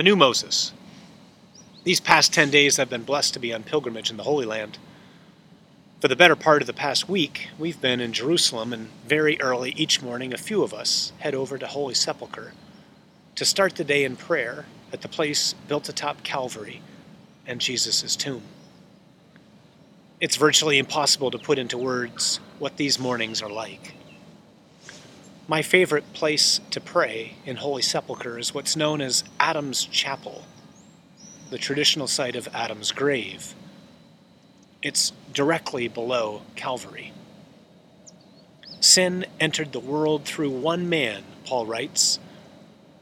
the new Moses. These past 10 days I've been blessed to be on pilgrimage in the Holy Land. For the better part of the past week, we've been in Jerusalem, and very early each morning, a few of us head over to Holy Sepulchre to start the day in prayer at the place built atop Calvary and Jesus' tomb. It's virtually impossible to put into words what these mornings are like. My favorite place to pray in Holy Sepulchre is what's known as Adam's Chapel, the traditional site of Adam's grave. It's directly below Calvary. Sin entered the world through one man, Paul writes,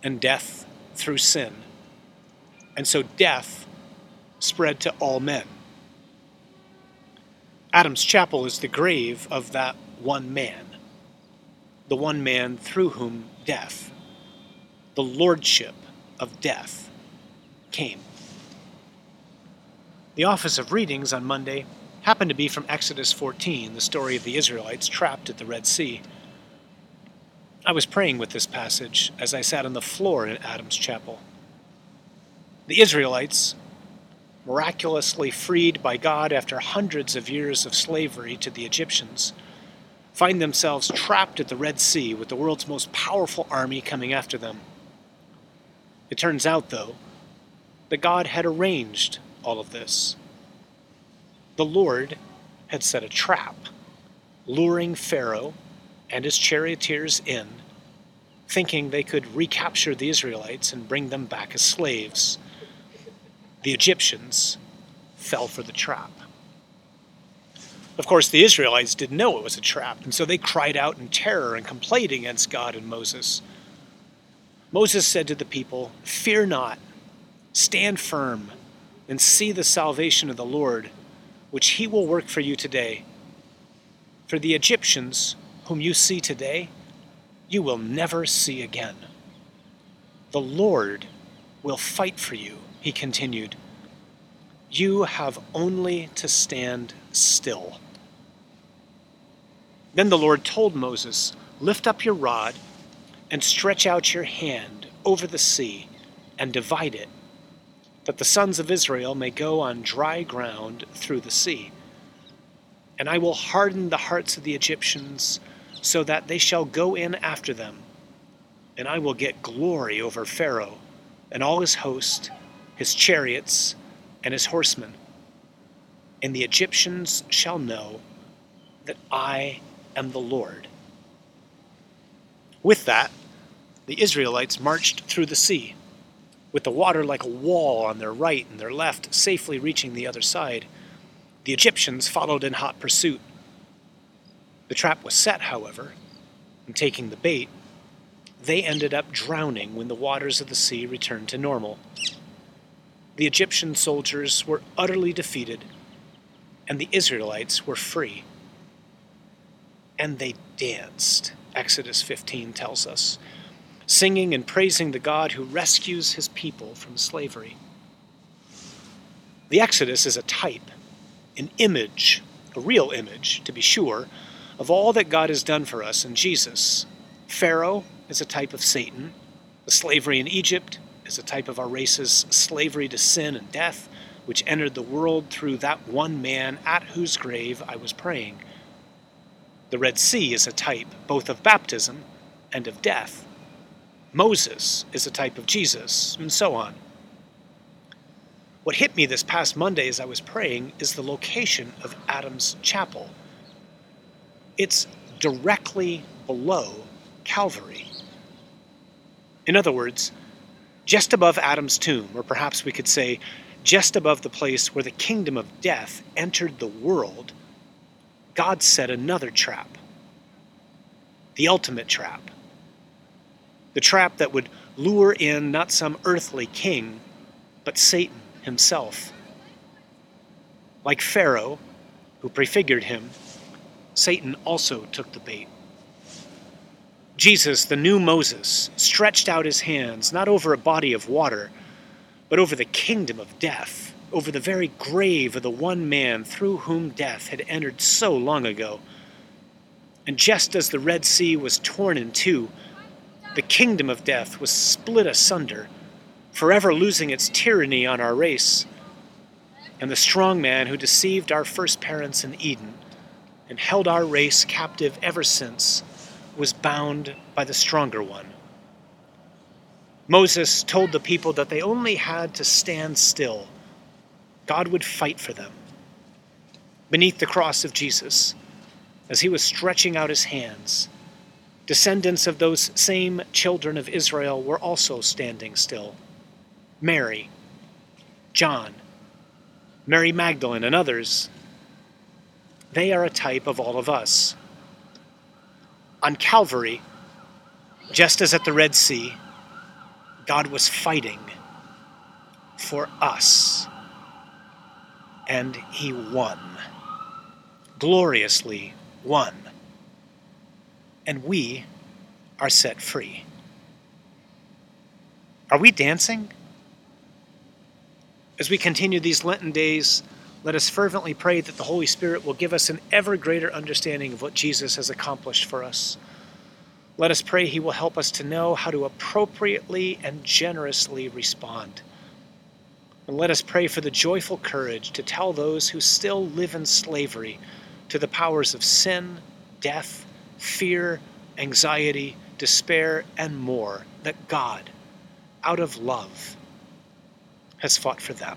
and death through sin. And so death spread to all men. Adam's chapel is the grave of that one man the one man through whom death, the lordship of death, came. The office of readings on Monday happened to be from Exodus 14, the story of the Israelites trapped at the Red Sea. I was praying with this passage as I sat on the floor in Adam's chapel. The Israelites, miraculously freed by God after hundreds of years of slavery to the Egyptians, find themselves trapped at the Red Sea with the world's most powerful army coming after them. It turns out, though, that God had arranged all of this. The Lord had set a trap, luring Pharaoh and his charioteers in, thinking they could recapture the Israelites and bring them back as slaves. The Egyptians fell for the trap. Of course, the Israelites didn't know it was a trap, and so they cried out in terror and complained against God and Moses. Moses said to the people, Fear not, stand firm, and see the salvation of the Lord, which he will work for you today. For the Egyptians, whom you see today, you will never see again. The Lord will fight for you, he continued. You have only to stand still. Then the Lord told Moses, Lift up your rod and stretch out your hand over the sea and divide it, that the sons of Israel may go on dry ground through the sea. And I will harden the hearts of the Egyptians so that they shall go in after them. And I will get glory over Pharaoh and all his host, his chariots, and his horsemen. And the Egyptians shall know that I am the Lord. With that, the Israelites marched through the sea, with the water like a wall on their right and their left, safely reaching the other side. The Egyptians followed in hot pursuit. The trap was set, however, and taking the bait, they ended up drowning when the waters of the sea returned to normal. The Egyptian soldiers were utterly defeated, and the Israelites were free and they danced, Exodus 15 tells us, singing and praising the God who rescues his people from slavery. The Exodus is a type, an image, a real image, to be sure, of all that God has done for us in Jesus. Pharaoh is a type of Satan. The slavery in Egypt is a type of our race's slavery to sin and death, which entered the world through that one man at whose grave I was praying. The Red Sea is a type both of baptism and of death. Moses is a type of Jesus, and so on. What hit me this past Monday as I was praying is the location of Adam's chapel. It's directly below Calvary. In other words, just above Adam's tomb, or perhaps we could say just above the place where the kingdom of death entered the world, God set another trap the ultimate trap. The trap that would lure in not some earthly king, but Satan himself. Like Pharaoh, who prefigured him, Satan also took the bait. Jesus, the new Moses, stretched out his hands not over a body of water, but over the kingdom of death over the very grave of the one man through whom death had entered so long ago. And just as the Red Sea was torn in two, the kingdom of death was split asunder, forever losing its tyranny on our race, and the strong man who deceived our first parents in Eden and held our race captive ever since was bound by the stronger one. Moses told the people that they only had to stand still. God would fight for them. Beneath the cross of Jesus, as he was stretching out his hands, descendants of those same children of Israel were also standing still. Mary, John, Mary Magdalene, and others, they are a type of all of us. On Calvary, just as at the Red Sea, God was fighting for us. And he won. Gloriously won. And we are set free. Are we dancing? As we continue these Lenten days, let us fervently pray that the Holy Spirit will give us an ever greater understanding of what Jesus has accomplished for us. Let us pray He will help us to know how to appropriately and generously respond. And let us pray for the joyful courage to tell those who still live in slavery to the powers of sin, death, fear, anxiety, despair, and more that God, out of love, has fought for them.